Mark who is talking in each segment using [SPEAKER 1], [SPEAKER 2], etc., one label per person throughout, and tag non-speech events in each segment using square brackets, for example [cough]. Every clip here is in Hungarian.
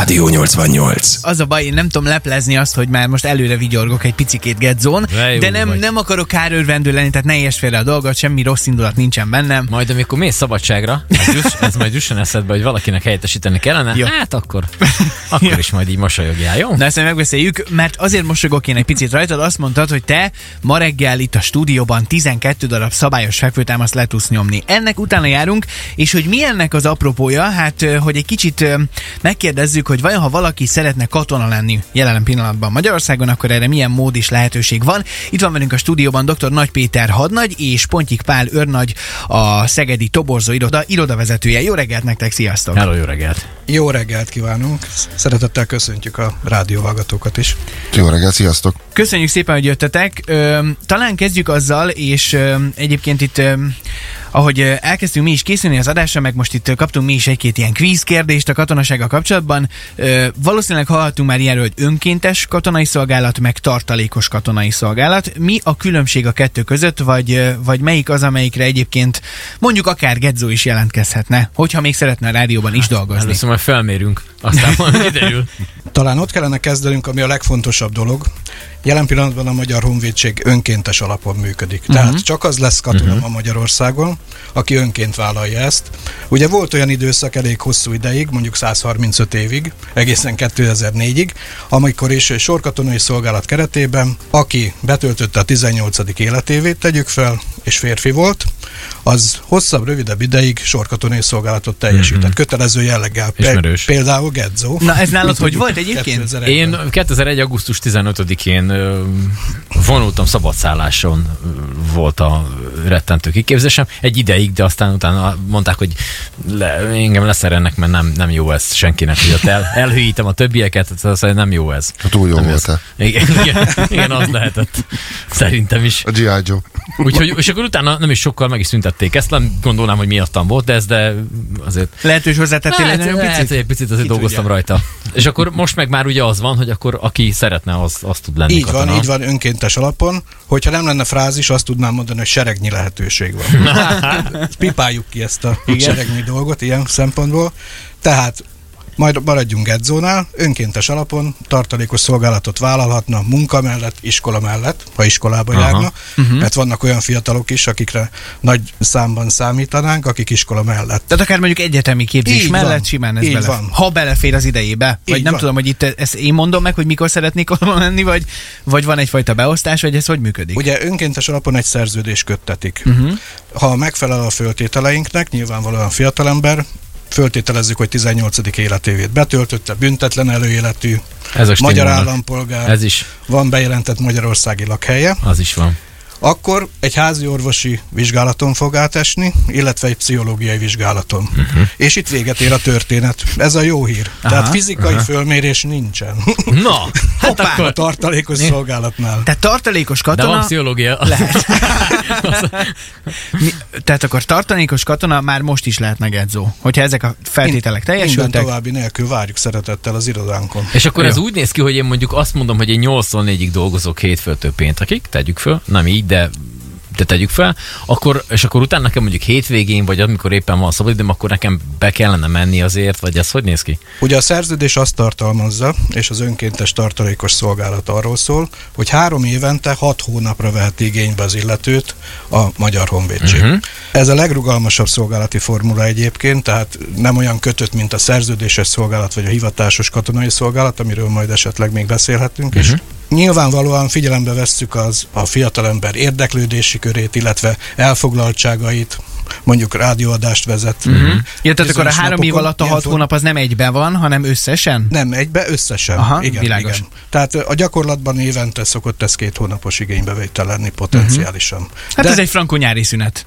[SPEAKER 1] Rádió 88.
[SPEAKER 2] Az a baj, én nem tudom leplezni azt, hogy már most előre vigyorgok egy picikét Gedzón,
[SPEAKER 3] De
[SPEAKER 2] nem,
[SPEAKER 3] vagy.
[SPEAKER 2] nem akarok kárőrvendő lenni, tehát ne érts félre a dolgot, semmi rossz indulat nincsen bennem.
[SPEAKER 3] Majd amikor mész szabadságra, ez, juss, ez majd jusson eszedbe, hogy valakinek helyettesíteni kellene,
[SPEAKER 2] Jó.
[SPEAKER 3] hát akkor, akkor is majd így mosolyogjál, jó?
[SPEAKER 2] Na ezt megbeszéljük, mert azért mosolygok én egy picit rajtad, azt mondtad, hogy te ma reggel itt a stúdióban 12 darab szabályos fekvőtámaszt le tudsz nyomni. Ennek utána járunk, és hogy mi ennek az apropója, hát hogy egy kicsit megkérdezzük, hogy vajon ha valaki szeretne katona lenni jelen pillanatban Magyarországon, akkor erre milyen mód és lehetőség van. Itt van velünk a stúdióban dr. Nagy Péter hadnagy és Pontyik Pál őrnagy, a Szegedi Toborzó iroda, irodavezetője. Jó reggelt nektek, sziasztok!
[SPEAKER 3] Hello, jó reggelt!
[SPEAKER 4] Jó reggelt kívánunk! Szeretettel köszöntjük a rádióhallgatókat is.
[SPEAKER 5] Jó reggelt, sziasztok!
[SPEAKER 2] Köszönjük szépen, hogy jöttetek. Talán kezdjük azzal, és egyébként itt, ahogy elkezdtünk mi is készülni az adásra, meg most itt kaptunk mi is egy-két ilyen kvíz kérdést a katonasággal kapcsolatban. Valószínűleg hallhattunk már ilyenről, hogy önkéntes katonai szolgálat, meg tartalékos katonai szolgálat. Mi a különbség a kettő között, vagy, vagy melyik az, amelyikre egyébként mondjuk akár Gedzó is jelentkezhetne, hogyha még szeretne a rádióban is dolgozni?
[SPEAKER 3] Először majd felmérünk, aztán majd kiderül.
[SPEAKER 4] Talán ott kellene kezdenünk, ami a legfontosabb dolog. Jelen pillanatban a Magyar Honvédség önkéntes alapon működik. Uh-huh. Tehát csak az lesz katona uh-huh. ma Magyarországon, aki önként vállalja ezt. Ugye volt olyan időszak elég hosszú ideig, mondjuk 135 évig, egészen 2004-ig, amikor is sorkatonai szolgálat keretében, aki betöltötte a 18. életévét, tegyük fel, és férfi volt, az hosszabb, rövidebb ideig sorkatonai szolgálatot teljesített. Uh-huh. Kötelező jelleggel. Pe-
[SPEAKER 3] Ismerős.
[SPEAKER 4] Például Gedzó.
[SPEAKER 2] Na ez nálad hogy volt egyébként?
[SPEAKER 4] 2001-ben.
[SPEAKER 3] Én 2001. augusztus 15-én ö, vonultam szabadszálláson, volt a rettentő kiképzésem. Egy ideig, de aztán utána mondták, hogy le, engem leszerelnek, mert nem, nem jó ez senkinek, hogy ott el, elhűítem a többieket, szóval nem jó ez.
[SPEAKER 5] Ha túl jó
[SPEAKER 3] ez. Igen, igen, igen, az lehetett. Szerintem is.
[SPEAKER 5] A G.I. Joe.
[SPEAKER 3] Úgyhogy, és akkor utána nem is sokkal meg is szüntették ezt, nem gondolnám, hogy miattam volt ez, de azért
[SPEAKER 2] Lehet, hogy hozzátettél egy nagyon
[SPEAKER 3] lehet,
[SPEAKER 2] picit?
[SPEAKER 3] hogy egy picit azért
[SPEAKER 2] Ki
[SPEAKER 3] dolgoztam
[SPEAKER 2] tudja.
[SPEAKER 3] rajta. És akkor most meg már ugye az van, hogy akkor aki szeretne, az, az tud lenni
[SPEAKER 4] Így
[SPEAKER 3] katona.
[SPEAKER 4] van, így van, önkéntes alapon. Hogyha nem lenne frázis, azt tudnám mondani, hogy seregnyi lehetőség van. [laughs] Pipáljuk ki ezt a
[SPEAKER 2] Igen.
[SPEAKER 4] seregnyi dolgot ilyen szempontból. Tehát majd maradjunk Edzónál, önkéntes alapon tartalékos szolgálatot vállalhatna munka mellett, iskola mellett, ha iskolába
[SPEAKER 3] Aha.
[SPEAKER 4] járna, mert vannak olyan fiatalok is, akikre nagy számban számítanánk, akik iskola mellett.
[SPEAKER 2] Tehát akár mondjuk egyetemi képzés
[SPEAKER 4] Így
[SPEAKER 2] mellett
[SPEAKER 4] van.
[SPEAKER 2] simán ez bele.
[SPEAKER 4] van.
[SPEAKER 2] Ha belefér az idejébe. Vagy
[SPEAKER 4] Így
[SPEAKER 2] nem
[SPEAKER 4] van.
[SPEAKER 2] tudom, hogy itt ezt én mondom meg, hogy mikor szeretnék [laughs] onnan lenni, vagy, vagy van egyfajta beosztás, vagy ez hogy működik?
[SPEAKER 4] Ugye önkéntes alapon egy szerződés köttetik.
[SPEAKER 2] Uh-huh.
[SPEAKER 4] Ha megfelel a föltételeinknek, nyilvánvalóan fiatalember, föltételezzük, hogy 18. életévét betöltötte, büntetlen előéletű,
[SPEAKER 3] Ez a
[SPEAKER 4] magyar állampolgár,
[SPEAKER 3] Ez is,
[SPEAKER 4] van bejelentett magyarországi lakhelye,
[SPEAKER 3] az is van.
[SPEAKER 4] Akkor egy házi orvosi vizsgálaton fog átesni, illetve egy pszichológiai vizsgálaton. Uh-huh. És itt véget ér a történet. Ez a jó hír.
[SPEAKER 2] Aha,
[SPEAKER 4] Tehát fizikai fölmérés nincsen [laughs]
[SPEAKER 3] Na, hát
[SPEAKER 4] a
[SPEAKER 3] akkor...
[SPEAKER 4] tartalékos szolgálatnál.
[SPEAKER 2] Tehát tartalékos
[SPEAKER 3] De van
[SPEAKER 2] katona,
[SPEAKER 3] pszichológia.
[SPEAKER 2] lehet. [laughs] Mi, tehát akkor tartalékos katona már most is lehet megedzó. Hogyha ezek a feltételek
[SPEAKER 4] Minden
[SPEAKER 2] teljesültek.
[SPEAKER 4] további nélkül várjuk szeretettel az irodánkon.
[SPEAKER 3] És akkor ez
[SPEAKER 2] Jó.
[SPEAKER 3] úgy néz ki, hogy én mondjuk azt mondom, hogy én 84-ig dolgozok hétfőtől péntekig, tegyük föl, nem így, de de tegyük fel, akkor, és akkor utána nekem mondjuk hétvégén, vagy amikor éppen van szabadidőm, akkor nekem be kellene menni azért, vagy ez hogy néz ki?
[SPEAKER 4] Ugye a szerződés azt tartalmazza, és az önkéntes tartalékos szolgálat arról szól, hogy három évente hat hónapra vehet igénybe az illetőt a Magyar Honvédség. Uh-huh. Ez a legrugalmasabb szolgálati formula egyébként, tehát nem olyan kötött, mint a szerződéses szolgálat vagy a hivatásos katonai szolgálat, amiről majd esetleg még beszélhetünk is.
[SPEAKER 3] Mhm.
[SPEAKER 4] Nyilvánvalóan figyelembe vesszük az a fiatalember érdeklődési körét, illetve elfoglaltságait, mondjuk rádióadást vezet. Uh-huh.
[SPEAKER 2] Ja, tehát akkor a három év alatt a hat hónap az nem egyben van, hanem összesen?
[SPEAKER 4] Nem, egybe összesen.
[SPEAKER 2] Aha,
[SPEAKER 4] igen,
[SPEAKER 2] világos.
[SPEAKER 4] igen. Tehát a gyakorlatban évente szokott ez két hónapos igénybevétel lenni potenciálisan.
[SPEAKER 2] Hát
[SPEAKER 4] De,
[SPEAKER 2] ez egy frankó nyári szünet.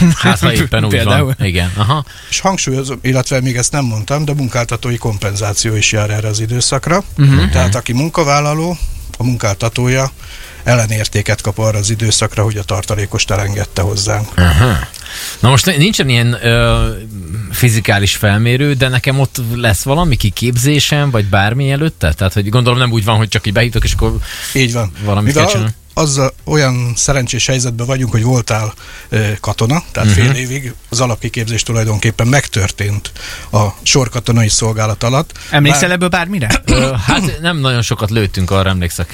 [SPEAKER 2] [laughs]
[SPEAKER 3] Hát ha [laughs] éppen úgy
[SPEAKER 2] Például.
[SPEAKER 3] van. Igen, aha.
[SPEAKER 4] És hangsúlyozom, illetve még ezt nem mondtam, de munkáltatói kompenzáció is jár erre az időszakra. Uh-huh. Tehát aki munkavállaló, a munkáltatója ellenértéket kap arra az időszakra, hogy a tartalékost elengedte hozzánk.
[SPEAKER 3] Aha. Na most nincsen ilyen ö, fizikális felmérő, de nekem ott lesz valami kiképzésem, vagy bármi előtte? Tehát, hogy gondolom nem úgy van, hogy csak így behívtok, és akkor
[SPEAKER 4] Így van.
[SPEAKER 3] Valamit
[SPEAKER 4] Mivel
[SPEAKER 3] kell csinálni.
[SPEAKER 4] Azzal olyan szerencsés helyzetben vagyunk, hogy voltál katona, tehát uh-huh. fél évig az alapkiképzés tulajdonképpen megtörtént a sorkatonai szolgálat alatt.
[SPEAKER 2] Emlékszel ebből bármire?
[SPEAKER 3] Ö, hát nem nagyon sokat lőttünk, arra emlékszek.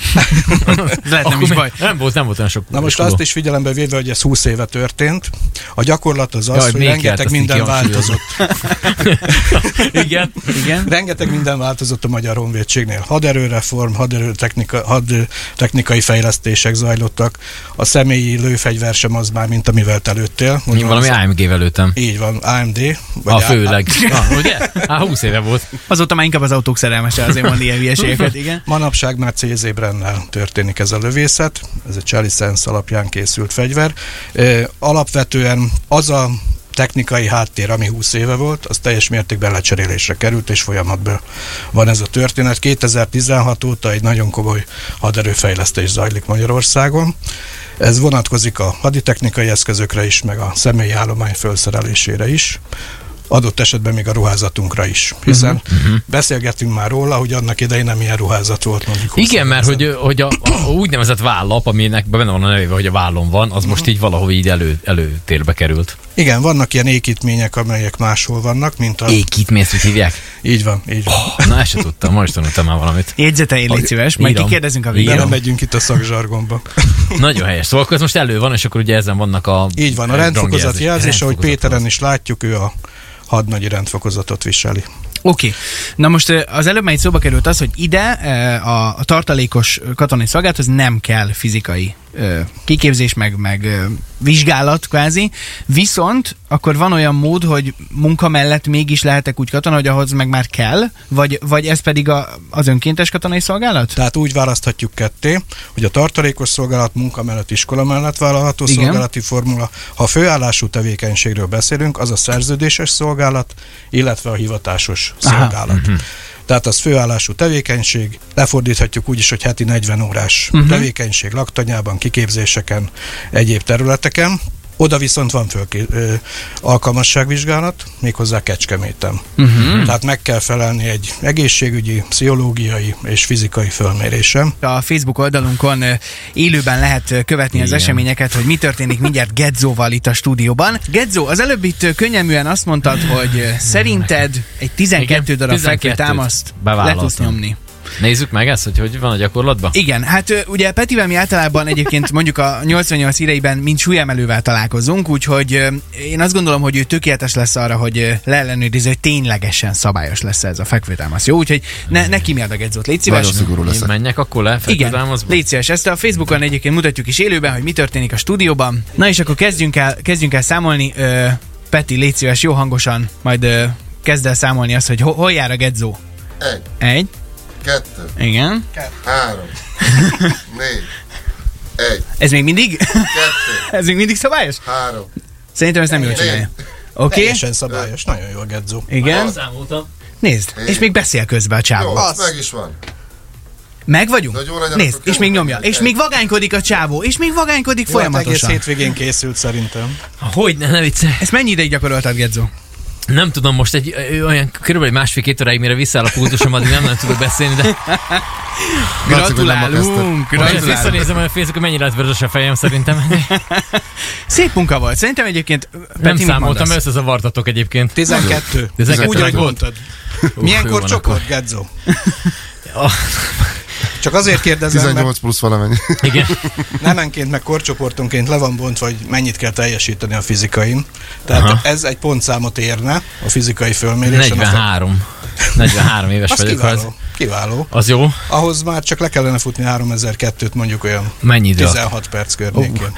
[SPEAKER 3] [laughs]
[SPEAKER 2] Lehet nem is baj.
[SPEAKER 3] Nem volt, nem volt olyan sok.
[SPEAKER 4] Na most azt is figyelembe véve, hogy ez 20 éve történt, a gyakorlat az az,
[SPEAKER 3] Jaj,
[SPEAKER 4] hogy rengeteg minden változott. [laughs]
[SPEAKER 3] Igen.
[SPEAKER 2] Igen.
[SPEAKER 4] Rengeteg minden változott a Magyar Honvédségnél. Haderőreform, haderő technika, had, fejlesztések zajlottak. A személyi lőfegyver sem az már, mint amivel te lőttél.
[SPEAKER 3] Én valami AMG-vel lőttem.
[SPEAKER 4] Így van, AMD. Vagy
[SPEAKER 3] A főleg. Ah, ugye? Á, 20 éve volt.
[SPEAKER 2] Azóta már inkább az autók szerelmese, azért mond ilyen hülyeségeket, [laughs] igen.
[SPEAKER 4] Manapság már CZ Brennel történik ez a lövészet, ez egy Charlie Sense alapján készült fegyver. Alapvetően az a technikai háttér, ami 20 éve volt, az teljes mértékben lecserélésre került, és folyamatban van ez a történet. 2016 óta egy nagyon komoly haderőfejlesztés zajlik Magyarországon. Ez vonatkozik a haditechnikai eszközökre is, meg a személyi állomány felszerelésére is adott esetben még a ruházatunkra is. Hiszen uh-huh. beszélgettünk már róla, hogy annak idején nem ilyen ruházat volt mondjuk. 20
[SPEAKER 3] Igen, mert hogy, hogy a, a, úgynevezett vállap, aminek benne van a nevébe, hogy a vállon van, az most így valahogy így elő, előtérbe került.
[SPEAKER 4] Igen, vannak ilyen ékítmények, amelyek máshol vannak, mint a...
[SPEAKER 3] Mész, hogy hívják?
[SPEAKER 4] Így van, így van.
[SPEAKER 3] Oh, na, ezt se tudtam, most tanultam már valamit.
[SPEAKER 2] Jegyzetelj, légy szíves, majd
[SPEAKER 3] Írom.
[SPEAKER 2] kikérdezünk a végén.
[SPEAKER 4] Nem megyünk itt a szakzsargonba. [laughs]
[SPEAKER 3] Nagyon helyes. Szóval akkor ez most elő van, és akkor ugye ezen vannak a...
[SPEAKER 4] Így van, a rendfokozati
[SPEAKER 3] rangjelzés.
[SPEAKER 4] jelzés, ahogy
[SPEAKER 3] Rendfokozat
[SPEAKER 4] Péteren is látjuk, ő a hadnagyi rendfokozatot viseli.
[SPEAKER 2] Oké. Okay. Na most az előbb már itt szóba került az, hogy ide a, tartalékos katonai szolgálathoz nem kell fizikai kiképzés, meg, meg vizsgálat kvázi, viszont akkor van olyan mód, hogy munka mellett mégis lehetek úgy katona, hogy ahhoz meg már kell, vagy, vagy ez pedig a, az önkéntes katonai szolgálat?
[SPEAKER 4] Tehát úgy választhatjuk ketté, hogy a tartalékos szolgálat munka mellett iskola mellett vállalható
[SPEAKER 2] Igen.
[SPEAKER 4] szolgálati formula. Ha főállású tevékenységről beszélünk, az a szerződéses szolgálat, illetve a hivatásos
[SPEAKER 2] Aha.
[SPEAKER 4] szolgálat. Tehát az főállású tevékenység, lefordíthatjuk úgy is, hogy heti 40 órás
[SPEAKER 2] Mhm.
[SPEAKER 4] tevékenység laktanyában, kiképzéseken, egyéb területeken. Oda viszont van fölké, ö, alkalmasságvizsgálat, méghozzá Kecskeméten.
[SPEAKER 2] Uh-huh.
[SPEAKER 4] Tehát meg kell felelni egy egészségügyi, pszichológiai és fizikai fölmérésem.
[SPEAKER 2] A Facebook oldalunkon ö, élőben lehet követni az
[SPEAKER 3] Igen.
[SPEAKER 2] eseményeket, hogy mi történik mindjárt Gedzóval itt a stúdióban. Gedzó, az előbb itt könnyelműen azt mondtad, hogy szerinted egy 12
[SPEAKER 3] Igen,
[SPEAKER 2] darab
[SPEAKER 3] 12-t
[SPEAKER 2] fekvőtámaszt le
[SPEAKER 3] bevállaltam.
[SPEAKER 2] tudsz nyomni.
[SPEAKER 3] Nézzük meg ezt, hogy hogy van a gyakorlatban.
[SPEAKER 2] Igen, hát ugye Petivel mi általában egyébként mondjuk a 88 híreiben mind súlyemelővel találkozunk, úgyhogy én azt gondolom, hogy ő tökéletes lesz arra, hogy leellenőrizze, hogy ténylegesen szabályos lesz ez a fekvőtámasz. Jó, úgyhogy ne, ne kimérd a Gedzót, légy szíves.
[SPEAKER 1] Nagyon szigorú
[SPEAKER 3] Én
[SPEAKER 1] leszek.
[SPEAKER 3] menjek akkor le,
[SPEAKER 2] Igen, légy szíves. Ezt a Facebookon egyébként mutatjuk is élőben, hogy mi történik a stúdióban. Na és akkor kezdjünk el, kezdjünk el számolni. Peti, légy szíves, jó hangosan, majd kezd el számolni azt, hogy ho- hol jár a Gedzó.
[SPEAKER 1] Egy,
[SPEAKER 2] Egy,
[SPEAKER 1] kettő,
[SPEAKER 2] igen.
[SPEAKER 1] három, [laughs] négy, egy,
[SPEAKER 2] Ez még mindig?
[SPEAKER 1] kettő, [laughs]
[SPEAKER 2] Ez még mindig szabályos?
[SPEAKER 1] három,
[SPEAKER 2] Szerintem ezt nem jól csinálja. Oké? Okay?
[SPEAKER 4] Teljesen szabályos, nagyon jó a Gedzó.
[SPEAKER 2] Igen. Nézd, és még beszél közben a
[SPEAKER 1] jó,
[SPEAKER 2] csávó.
[SPEAKER 1] az meg is van.
[SPEAKER 2] Meg vagyunk?
[SPEAKER 1] Jó legyen,
[SPEAKER 2] Nézd, és még nyomja. És még vagánykodik a csávó, és még vagánykodik
[SPEAKER 4] Jó, hát egész
[SPEAKER 2] folyamatosan.
[SPEAKER 4] hétvégén készült szerintem.
[SPEAKER 3] Hogy ne, ne viccelj.
[SPEAKER 2] Ezt mennyi ideig gyakoroltad, Gedzó?
[SPEAKER 3] Nem tudom, most egy olyan körülbelül másfél-két óráig, mire visszaáll a pultusom, addig nem, nem tudok beszélni, de
[SPEAKER 2] Gratulálunk, gratulálunk.
[SPEAKER 3] visszanézem a Facebookon, mennyire lett vörös a fejem szerintem. [laughs]
[SPEAKER 2] Szép munka volt. Szerintem egyébként Peti,
[SPEAKER 3] Nem számoltam, összezavartatok egyébként.
[SPEAKER 4] 12.
[SPEAKER 3] 12
[SPEAKER 4] Úgy, ahogy
[SPEAKER 3] volt.
[SPEAKER 4] mondtad.
[SPEAKER 3] jó
[SPEAKER 4] Milyen
[SPEAKER 3] van
[SPEAKER 4] korcsoport, Gedzó? [laughs] [laughs] Csak azért kérdezem, mert
[SPEAKER 1] 18 plusz valamennyi.
[SPEAKER 3] Igen. [laughs]
[SPEAKER 4] nemenként meg korcsoportonként le van bontva, hogy mennyit kell teljesíteni a fizikain. Tehát
[SPEAKER 3] Aha.
[SPEAKER 4] ez egy pontszámot érne a fizikai fölmérésen.
[SPEAKER 3] 43. 43 éves
[SPEAKER 4] Az
[SPEAKER 3] vagyok. Az,
[SPEAKER 4] kiváló. Kiváló.
[SPEAKER 3] az jó.
[SPEAKER 4] Ahhoz már csak le kellene futni 3002-t mondjuk olyan
[SPEAKER 3] Mennyi idő?
[SPEAKER 4] 16 perc környékén.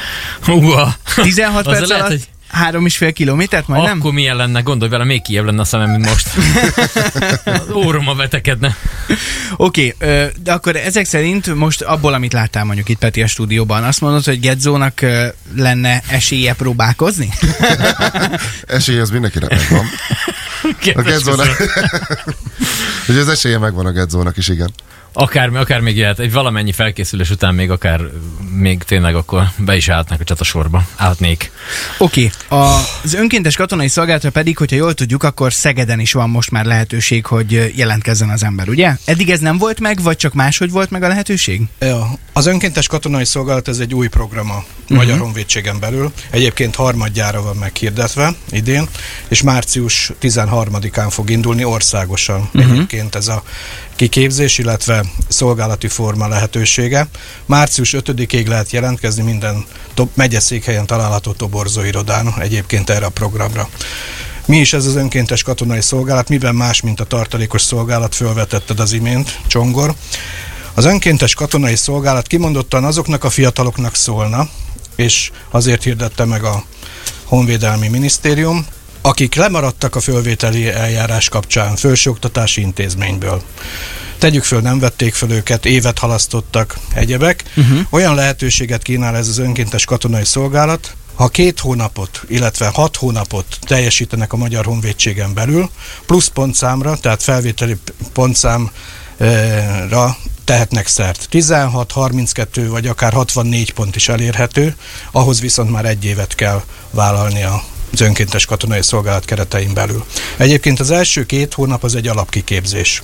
[SPEAKER 3] Uha.
[SPEAKER 2] 16
[SPEAKER 3] Az
[SPEAKER 2] perc
[SPEAKER 3] lehet,
[SPEAKER 2] alatt
[SPEAKER 3] hogy-
[SPEAKER 2] három és fél kilométert majd nem?
[SPEAKER 3] Akkor milyen lenne, gondolj vele, még kiebb lenne a szemem, mint most. [laughs] Az óroma betekedne.
[SPEAKER 2] Oké, ö, de akkor ezek szerint most abból, amit láttál mondjuk itt Peti a stúdióban, azt mondod, hogy Gedzónak lenne esélye próbálkozni? [laughs]
[SPEAKER 1] Esély az mindenkire megvan. A Gedzónak. Hogy [laughs] az esélye megvan a Gedzónak is, igen.
[SPEAKER 3] Akár, akár még jöhet, egy valamennyi felkészülés után még akár még tényleg akkor be is állhatnak a csatasorba. Állhatnék.
[SPEAKER 2] Oké, okay. az önkéntes katonai szolgálatra pedig, hogyha jól tudjuk, akkor Szegeden is van most már lehetőség, hogy jelentkezzen az ember, ugye? Eddig ez nem volt meg, vagy csak máshogy volt meg a lehetőség?
[SPEAKER 4] Ja, az önkéntes katonai szolgálat ez egy új program a uh-huh. Magyar Honvédségen belül. Egyébként harmadjára van meghirdetve idén, és március 13-án fog indulni országosan uh-huh. egyébként ez a kiképzés, illetve szolgálati forma lehetősége. Március 5-ig lehet jelentkezni minden megyeszékhelyen található toborzó irodán egyébként erre a programra. Mi is ez az önkéntes katonai szolgálat, miben más, mint a tartalékos szolgálat, fölvetetted az imént, Csongor. Az önkéntes katonai szolgálat kimondottan azoknak a fiataloknak szólna, és azért hirdette meg a Honvédelmi Minisztérium, akik lemaradtak a fölvételi eljárás kapcsán felsőoktatási intézményből. Tegyük föl, nem vették föl őket, évet halasztottak, egyebek. Uh-huh. Olyan lehetőséget kínál ez az önkéntes katonai szolgálat, ha két hónapot, illetve hat hónapot teljesítenek a Magyar Honvédségen belül, plusz pontszámra, tehát felvételi pontszámra tehetnek szert. 16, 32 vagy akár 64 pont is elérhető, ahhoz viszont már egy évet kell vállalni a az önkéntes katonai szolgálat keretein belül. Egyébként az első két hónap az egy alapkiképzés.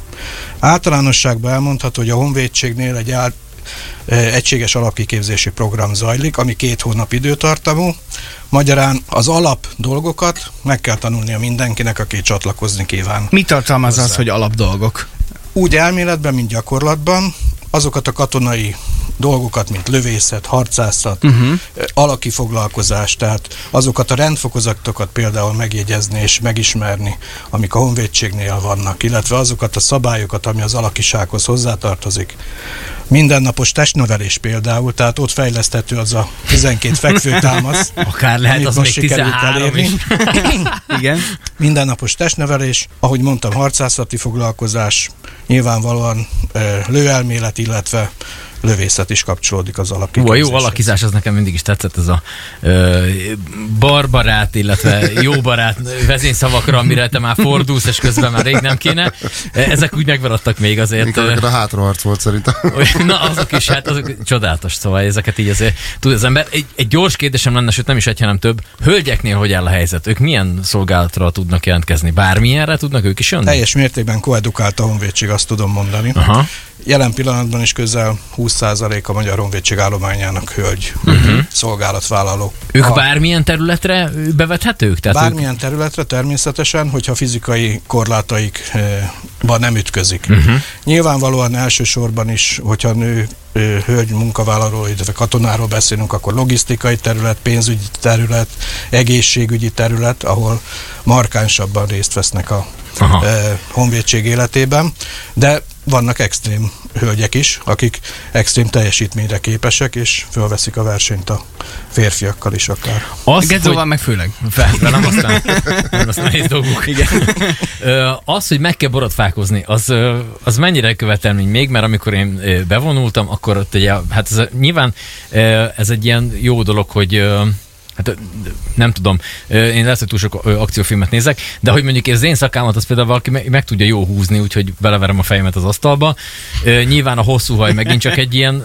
[SPEAKER 4] Általánosságban elmondható, hogy a honvédségnél egy át, egységes alapkiképzési program zajlik, ami két hónap időtartamú. Magyarán az alap dolgokat meg kell tanulnia mindenkinek, aki csatlakozni kíván.
[SPEAKER 2] Mi tartalmaz hozzá. az, hogy alap dolgok?
[SPEAKER 4] Úgy elméletben, mint gyakorlatban, azokat a katonai dolgokat, mint lövészet, harcászat, uh-huh. alaki foglalkozás, tehát azokat a rendfokozatokat például megjegyezni és megismerni, amik a honvédségnél vannak, illetve azokat a szabályokat, ami az alakisághoz hozzátartozik. Mindennapos testnevelés például, tehát ott fejleszthető az a 12 fekvőtámasz. [laughs]
[SPEAKER 3] Akár lehet az még 13 is. [laughs]
[SPEAKER 2] Igen.
[SPEAKER 4] Mindennapos testnevelés, ahogy mondtam, harcászati foglalkozás, nyilvánvalóan lőelmélet, illetve lövészet is kapcsolódik az alapkiképzéshez.
[SPEAKER 3] Jó, jó alakizás, az nekem mindig is tetszett, ez a ö, barbarát, illetve jó barát vezényszavakra, amire te már fordulsz, és közben már rég nem kéne. Ezek úgy megmaradtak még azért.
[SPEAKER 1] Mikor a hátraharc volt szerintem.
[SPEAKER 3] Na, azok is, hát azok csodálatos, szóval ezeket így azért tud az ember. Egy, egy gyors kérdésem lenne, sőt nem is egy, hanem több. Hölgyeknél hogy áll a helyzet? Ők milyen szolgálatra tudnak jelentkezni? Bármilyenre tudnak ők is jönni?
[SPEAKER 4] Teljes mértékben koedukált a honvédség, azt tudom mondani. Aha. Jelen pillanatban is közel 20% a Magyar Honvédség állományának hölgy uh-huh. szolgálatvállaló.
[SPEAKER 3] Ők a, bármilyen területre bevethetők?
[SPEAKER 4] Tehát bármilyen ők... területre természetesen, hogyha fizikai korlátaikban nem ütközik. Uh-huh. Nyilvánvalóan elsősorban is, hogyha nő hölgy munkavállaló, illetve katonáról beszélünk, akkor logisztikai terület, pénzügyi terület, egészségügyi terület, ahol markánsabban részt vesznek a Aha. honvédség életében, de vannak extrém hölgyek is, akik extrém teljesítményre képesek, és fölveszik a versenyt a férfiakkal is akár.
[SPEAKER 2] Az, Gedzóval hogy... meg főleg.
[SPEAKER 3] Velem aztán, az nehéz dolguk. Igen. az, hogy meg kell borotfákozni, az, az mennyire követelmény még, mert amikor én bevonultam, akkor ott ugye, hát ez, nyilván ez egy ilyen jó dolog, hogy Hát nem tudom, én lehet, hogy túl sok akciófilmet nézek, de hogy mondjuk az én szakámat, az például valaki meg, tudja jó húzni, úgyhogy beleverem a fejemet az asztalba. Nyilván a hosszú haj megint csak egy ilyen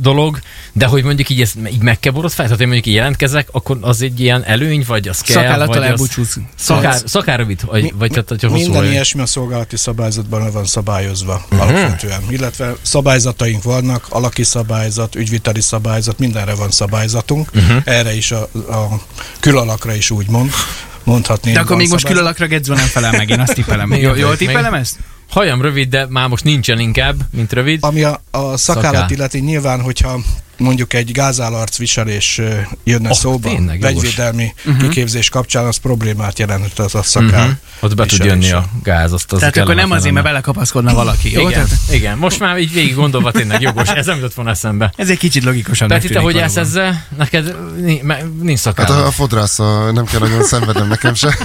[SPEAKER 3] dolog, de hogy mondjuk így, ezt, így meg kell borot fel, tehát én mondjuk így jelentkezek, akkor az egy ilyen előny, vagy az kell,
[SPEAKER 2] Szakállattal elbúcsúsz.
[SPEAKER 3] Szakár, szakárrövid, vagy, Mi, vagy tehát, hogyha hosszú
[SPEAKER 4] Minden haj. ilyesmi a szolgálati szabályzatban van szabályozva uh-huh. alapvetően. Illetve szabályzataink vannak, alaki szabályzat, ügyviteli szabályzat, mindenre van szabályzatunk. Uh-huh. Erre is a a külalakra is úgy mond, mondhatni.
[SPEAKER 2] De akkor még most külalakra Gedzó nem felel meg, én azt tippelem. [laughs] Jól, jól tippelem ezt?
[SPEAKER 3] Hajam rövid, de már most nincsen inkább, mint rövid.
[SPEAKER 4] Ami a, a szakállat illeti, nyilván, hogyha mondjuk egy gázállarc viselés jönne oh, szóba, tényleg, vegyvédelmi uh-huh. kiképzés kapcsán, az problémát jelentett az a szakál. Uh-huh.
[SPEAKER 3] Ott be tud jönni a gáz. Azt az
[SPEAKER 2] Tehát akkor nem azért, mert belekapaszkodna valaki, jó?
[SPEAKER 3] Igen, Tehát... igen, most már így végig gondolva tényleg jogos, [laughs] ez nem jutott volna eszembe.
[SPEAKER 2] Ez egy kicsit logikusabb.
[SPEAKER 3] Tehát itt, hogy állsz ezzel, neked nincs szakál.
[SPEAKER 1] Hát a, a fodrász, nem kell nagyon szenvedem nekem se.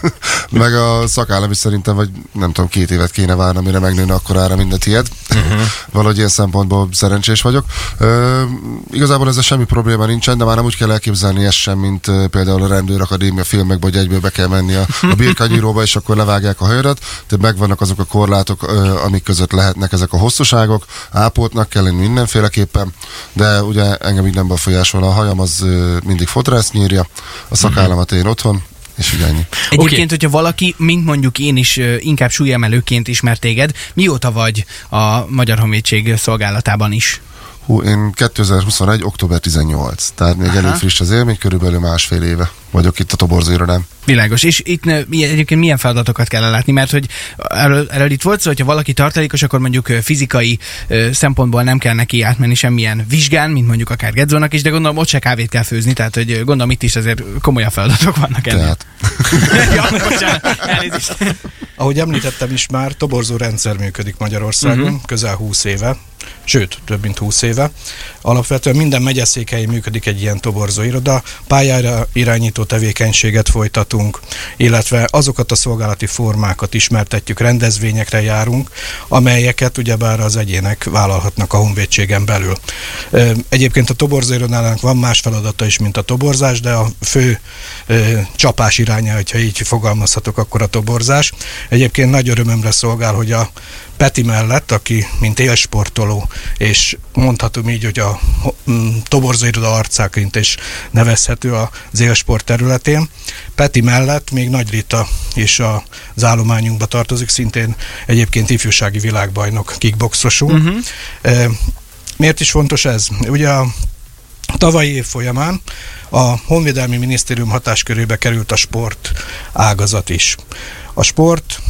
[SPEAKER 1] [laughs] Meg a szakállam is szerintem, vagy nem tudom, két évet kéne várni, amire megnőne akkorára minden tiéd. Uh-huh. Valahogy ilyen szempontból szerencsés vagyok. Ö, igazából ez a semmi probléma nincsen, de már nem úgy kell elképzelni ezt sem, mint például a rendőrakadémia filmekben, hogy egyből be kell menni a, a birkanyíróba, és akkor levágják a hajadat. Tehát megvannak azok a korlátok, amik között lehetnek ezek a hosszúságok. Ápoltnak kell lenni mindenféleképpen, de ugye engem így nem befolyásol. A hajam az mindig fodrász nyírja, a szakállamat én otthon, és ugye ennyi.
[SPEAKER 2] Egyébként, okay. hogyha valaki, mint mondjuk én is inkább súlyemelőként ismer téged, mióta vagy a Magyar Honvédség szolgálatában is?
[SPEAKER 1] Hú, én 2021. október 18, tehát még
[SPEAKER 2] Aha.
[SPEAKER 1] elég friss az élmény, körülbelül másfél éve vagyok itt a toborzó irodán.
[SPEAKER 2] Világos. És itt milyen- egyébként milyen feladatokat kell ellátni? Mert hogy erről, erről itt volt szó, hogyha valaki tartalékos, akkor mondjuk fizikai ö, szempontból nem kell neki átmenni semmilyen vizsgán, mint mondjuk akár Gedzónak is, de gondolom ott se kávét kell főzni, tehát hogy gondolom itt is azért komolyabb feladatok vannak ennél.
[SPEAKER 1] Tehát [laughs]
[SPEAKER 2] ja, bocsánat, elnézést.
[SPEAKER 4] Ahogy említettem is már, toborzó rendszer működik Magyarországon, uh-huh. közel 20 éve, sőt, több mint 20 éve. Alapvetően minden megyeszékhelyen működik egy ilyen toborzó iroda, pályára irányító tevékenységet folytatunk, illetve azokat a szolgálati formákat ismertetjük, rendezvényekre járunk, amelyeket ugyebár az egyének vállalhatnak a honvédségen belül. Egyébként a toborzó irodának van más feladata is, mint a toborzás, de a fő csapás iránya, hogyha így fogalmazhatok, akkor a toborzás. Egyébként nagy örömömre szolgál, hogy a Peti mellett, aki mint élsportoló, és mondhatom így, hogy a mm, toborzóiroda arcáként is nevezhető az élsport területén. Peti mellett még Nagy Rita is az állományunkba tartozik, szintén egyébként ifjúsági világbajnok kickboxosunk. Uh-huh. Miért is fontos ez? Ugye a tavalyi év folyamán a Honvédelmi Minisztérium hatáskörébe került a sport ágazat is. A sport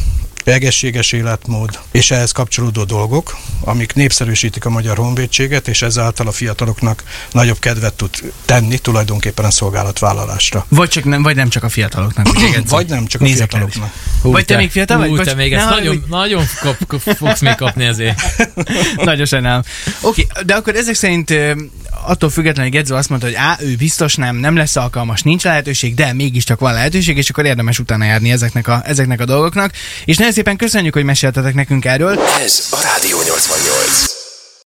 [SPEAKER 4] egészséges életmód és ehhez kapcsolódó dolgok, amik népszerűsítik a magyar honvédséget, és ezáltal a fiataloknak nagyobb kedvet tud tenni tulajdonképpen a szolgálatvállalásra.
[SPEAKER 2] Vagy, csak nem, vagy nem csak a fiataloknak, ugye?
[SPEAKER 4] Vagy nem csak a
[SPEAKER 2] Nézek
[SPEAKER 4] fiataloknak.
[SPEAKER 3] Hú,
[SPEAKER 2] Vagy te még fiatal vagy?
[SPEAKER 3] Hú, te még ezt nagyon, nagyon kap, fogsz még kapni ezért. [laughs]
[SPEAKER 2] Nagyon sajnálom. Oké, de akkor ezek szerint attól függetlenül, hogy Gedzó azt mondta, hogy á, ő biztos nem, nem lesz alkalmas, nincs lehetőség, de mégiscsak van lehetőség, és akkor érdemes utána járni ezeknek a, ezeknek a dolgoknak. És nagyon szépen köszönjük, hogy meséltetek nekünk erről.
[SPEAKER 5] Ez a Rádió 88.